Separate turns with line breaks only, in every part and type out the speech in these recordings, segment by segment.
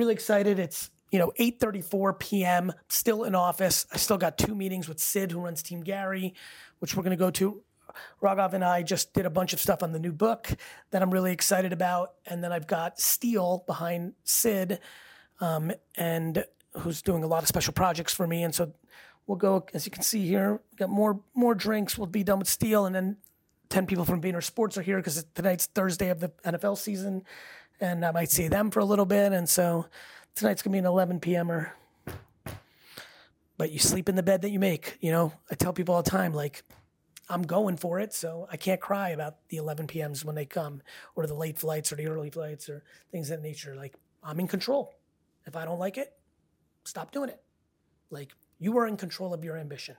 really excited. It's you know 8:34 p.m. Still in office. I still got two meetings with Sid, who runs Team Gary, which we're going to go to. Raghav and I just did a bunch of stuff on the new book that I'm really excited about, and then I've got Steele behind Sid, um, and who's doing a lot of special projects for me. And so we'll go, as you can see here, got more more drinks. We'll be done with Steele, and then 10 people from Vayner Sports are here because tonight's Thursday of the NFL season, and I might see them for a little bit. And so tonight's gonna be an 11 p.m.er. But you sleep in the bed that you make. You know, I tell people all the time, like, I'm going for it, so I can't cry about the 11 p.m.s when they come, or the late flights, or the early flights, or things of that nature. Like, I'm in control. If I don't like it, stop doing it. Like, you are in control of your ambition.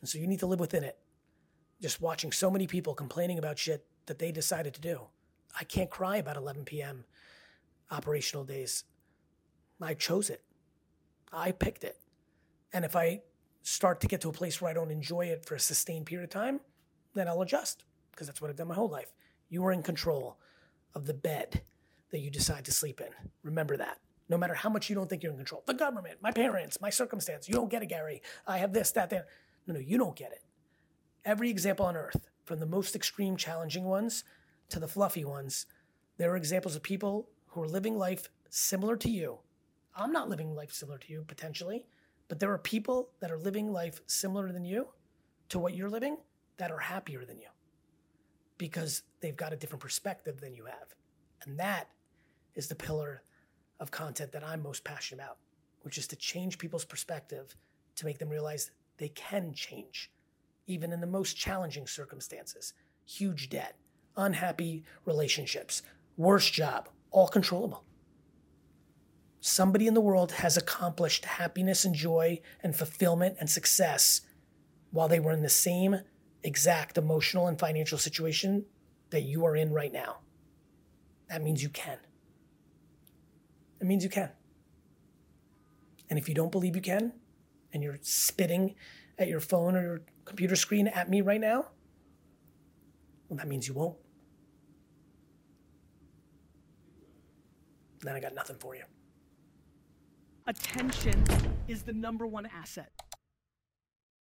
And so you need to live within it. Just watching so many people complaining about shit that they decided to do. I can't cry about 11 p.m. operational days. I chose it. I picked it. And if I start to get to a place where I don't enjoy it for a sustained period of time, then I'll adjust because that's what I've done my whole life. You are in control of the bed that you decide to sleep in. Remember that. No matter how much you don't think you're in control. The government, my parents, my circumstance. You don't get it, Gary. I have this, that, that. No, no, you don't get it. Every example on earth, from the most extreme, challenging ones to the fluffy ones, there are examples of people who are living life similar to you. I'm not living life similar to you, potentially, but there are people that are living life similar than you to what you're living that are happier than you because they've got a different perspective than you have. And that is the pillar of content that I'm most passionate about, which is to change people's perspective to make them realize they can change, even in the most challenging circumstances. Huge debt, unhappy relationships, worst job, all controllable. Somebody in the world has accomplished happiness and joy and fulfillment and success while they were in the same exact emotional and financial situation that you are in right now. That means you can. It means you can. And if you don't believe you can, and you're spitting at your phone or your computer screen at me right now, well, that means you won't. Then I got nothing for you.
Attention is the number one asset.